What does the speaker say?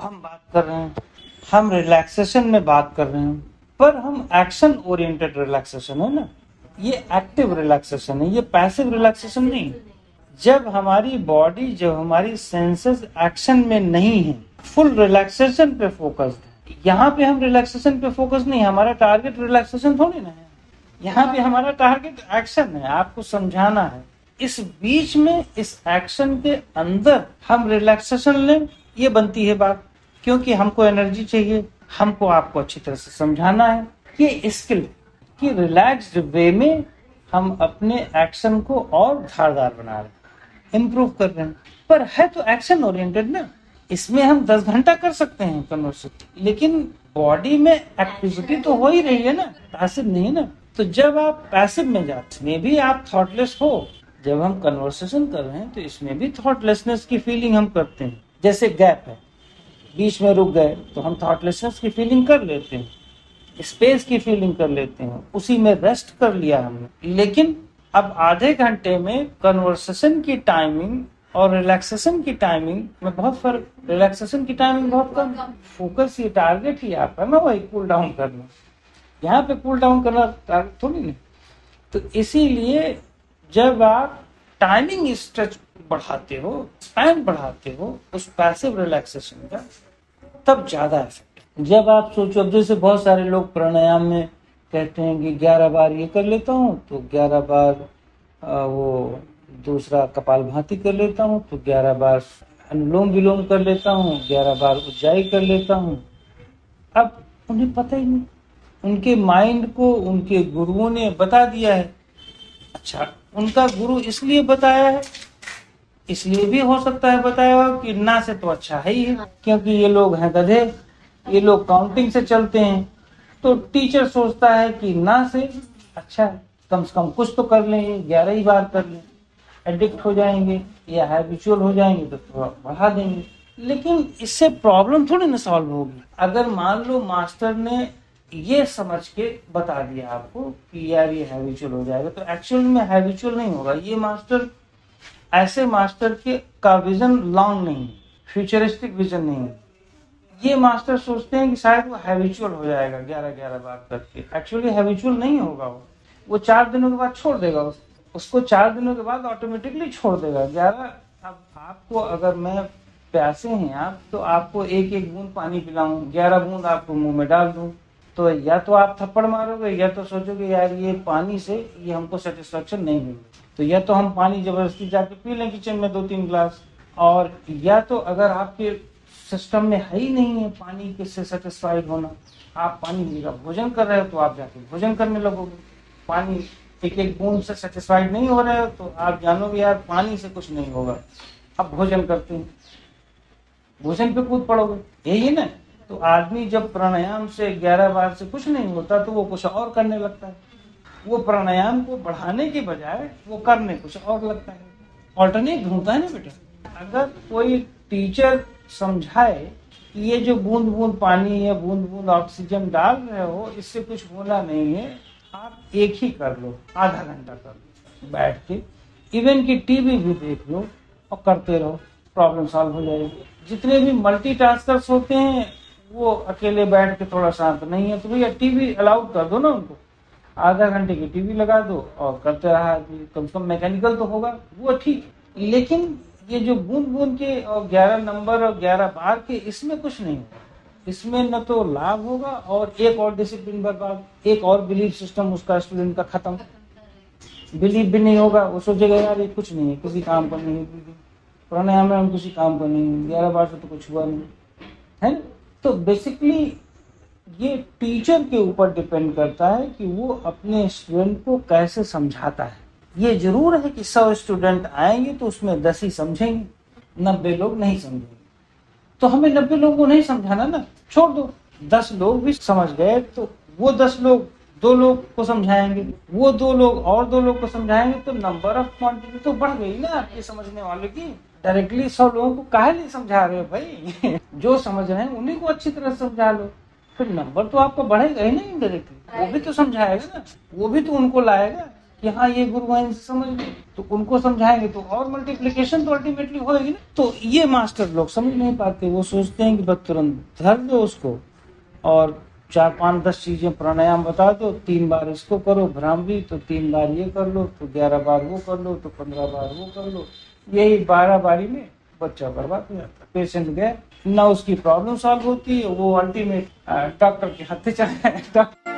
हम बात कर रहे हैं, हम रिलैक्सेशन में बात कर रहे हैं, पर हम एक्शन ओरिएंटेड रिलैक्सेशन है ना? ये एक्टिव रिलैक्सेशन है, ये पैसिव रिलैक्सेशन नहीं। जब हमारी बॉडी जब हमारी सेंसेस एक्शन में नहीं है फुल रिलैक्सेशन पे फोकस्ड है यहाँ पे हम रिलैक्सेशन पे फोकस नहीं हमारा टारगेट रिलैक्सेशन थोड़ी ना है। यहाँ पे हमारा टारगेट एक्शन है, आपको समझाना है। इस बीच में, इस एक्शन के अंदर हम रिलैक्सेशन लें, ये बनती है बात। क्योंकि हमको एनर्जी चाहिए, हमको आपको अच्छी तरह से समझाना है। ये स्किल कि रिलैक्स्ड वे में हम अपने एक्शन को और धारदार बना रहे इम्प्रूव कर रहे हैं। पर है तो एक्शन ओरिएंटेड ना। इसमें हम दस घंटा कर सकते हैं कन्वर्सेशन लेकिन बॉडी में एक्टिविटी तो हो ही रही है ना। पैसिव नहीं ना। तो जब आप पैसिव में जाते में भी आप थॉटलेस हो। जब हम कन्वर्सेशन कर रहे हैं तो इसमें भी थॉटलेसनेस की फीलिंग हम करते हैं। जैसे गैप है। बीच में रुक गए तो हम थॉटलेसनेस की फीलिंग कर लेते हैं स्पेस की फीलिंग कर लेते हैं, उसी में रेस्ट कर लिया हमने। लेकिन अब आधे घंटे में कन्वर्सेशन की टाइमिंग और रिलैक्सेशन की टाइमिंग में बहुत फ़र्क रिलैक्सेशन की टाइमिंग बहुत कम फोकस ये टारगेट ही आपका ना, वही कूल डाउन करना। यहाँ पे कूल डाउन करना टारगेट थोड़ी नहीं तो इसीलिए जब आप टाइमिंग स्ट्रेच बढ़ाते हो स्पैन बढ़ाते हो, उस पैसिव रिलैक्सेशन का तब ज़्यादा इफ़ेक्ट जब आप सोचो, अब जैसे बहुत सारे लोग प्राणायाम में कहते हैं कि 11 बार ये कर लेता हूँ तो 11 बार वो दूसरा कपाल भांति कर लेता हूँ तो 11 बार अनुलोम विलोम कर लेता हूँ 11 बार उज्जाई कर लेता हूँ। अब उन्हें पता ही नहीं। उनके माइंड को, उनके गुरुओं ने बता दिया है। अच्छा उनका गुरु इसलिए बताया है इसलिए भी हो सकता है बताया कि ना से तो अच्छा है ही है। क्योंकि ये लोग हैं गधे ये लोग काउंटिंग से चलते हैं। तो टीचर सोचता है कि ना से अच्छा है कम से कम कुछ तो कर लें ग्यारह ही बार कर लें एडिक्ट हो जाएँगे या हैबिचुअल हो जाएँगे तो थोड़ा बढ़ा देंगे। लेकिन इससे प्रॉब्लम थोड़ी ना सॉल्व होगी। अगर मान लो मास्टर ने ये समझ के बता दिया आपको कि यार ये हैबिचुअल हो जाएगा तो एक्चुअल में हैबिचुअल नहीं होगा। ये मास्टर ऐसे मास्टर के का विजन लॉन्ग नहीं है फ्यूचरिस्टिक विजन नहीं है। ये मास्टर सोचते हैं कि शायद वो हैबिचुअल हो जाएगा ग्यारह ग्यारह बार करके। एक्चुअली हैबिचुअल नहीं होगा वो। वो चार दिनों के बाद छोड़ देगा उस, उसको चार दिनों के बाद ऑटोमेटिकली छोड़ देगा। ग्यारह अब आपको अगर मैं प्यासे हैं आप तो आपको एक एक बूंद पानी पिलाऊं ग्यारह बूंद आपको मुँह में डाल दूँ। तो या तो आप थप्पड़ मारोगे, या तो सोचोगे, यार, ये पानी से ये हमको सेटिस्फेक्शन नहीं मिली। तो या तो हम पानी ज़बरदस्ती जाके पी लें किचन में दो तीन ग्लास और या तो अगर आपके सिस्टम में है ही नहीं है पानी के से सेटिस्फाइड होना, आप पानी का भोजन कर रहे हो तो आप जाके भोजन करने लगोगे। पानी एक एक बूंद से सेटिस्फाइड नहीं हो रहे हो तो आप जानोगे, यार, पानी से कुछ नहीं होगा। आप भोजन करते हैं। भोजन पे कूद पड़ोगे। यही ना? तो आदमी जब प्राणायाम से ग्यारह बार से कुछ नहीं होता तो वो कुछ और करने लगता है। वो प्राणायाम को बढ़ाने के बजाय वो करने कुछ और लगता है। ऑल्टरनेट ढूंढता है ना बेटा? अगर कोई टीचर समझाए कि ये जो बूंद बूंद पानी या बूंद बूंद ऑक्सीजन डाल रहे हो, इससे कुछ होना नहीं है, आप एक ही कर लो, आधा घंटा कर लो, बैठ के। इवन की टीवी भी देख लो और करते रहो प्रॉब्लम सॉल्व हो जाएगी। जितने भी मल्टीटास्कर्स होते हैं वो अकेले बैठ के थोड़ा शांत नहीं है तो भैया टीवी अलाउड कर दो ना उनको। आधा घंटे की टीवी लगा दो और करते रहा कम से कम मैकेनिकल तो होगा, वो ठीक लेकिन ये जो बूंद बूंद के और ग्यारह नंबर और ग्यारह बार के, इसमें कुछ नहीं होगा। इसमें न तो लाभ होगा और एक और डिसिप्लिन बर्बाद, एक और बिलीफ सिस्टम उसका स्टूडेंट का खत्म। बिलीव भी नहीं होगा, वो सोचेगा, यार, ये कुछ नहीं है, किसी काम पर नहीं है। प्राणायाम में हम किसी काम पर नहीं, ग्यारह बार से तो कुछ हुआ नहीं। है तो बेसिकली ये टीचर के ऊपर डिपेंड करता है कि वो अपने स्टूडेंट को कैसे समझाता है। ये ज़रूर है कि सौ स्टूडेंट आएँगे तो उसमें दस ही समझेंगे, नब्बे लोग नहीं समझेंगे। तो हमें नब्बे लोगों को नहीं समझाना ना, छोड़ दो। दस लोग भी समझ गए तो वो दस लोग, दो लोग को समझाएँगे, वो दो लोग और दो लोग को समझाएँगे तो नंबर ऑफ़ क्वांटिटी तो बढ़ गई ना आपके समझने वाले की। डायरेक्टली सब लोगों को काहे नहीं समझा रहे हो भाई? जो समझ रहे हैं उन्हीं को अच्छी तरह समझा लो। फिर नंबर तो आपका बढ़ेगा ही ना इनडायरेक्टली वो भी तो समझाएगा ना। वो भी तो उनको लाएगा कि हाँ ये गुरु हैं समझ लो। तो उनको समझाएँगे तो और मल्टीप्लीकेशन तो अल्टीमेटली होगी ना। तो ये मास्टर लोग समझ नहीं पाते। वो सोचते हैं कि बस तुरंत धर दो उसको और चार पाँच दस चीज़ें प्राणायाम बता दो। तीन बार इसको करो भ्रामरी तो तीन बार ये कर लो तो ग्यारह बार वो कर लो तो पंद्रह बार वो कर लो। यही बारह बारी में बच्चा बर्बाद हो जाता पेशेंट गए ना उसकी प्रॉब्लम सॉल्व होती है वो अल्टीमेट डॉक्टर के हाथ चले। डॉक्टर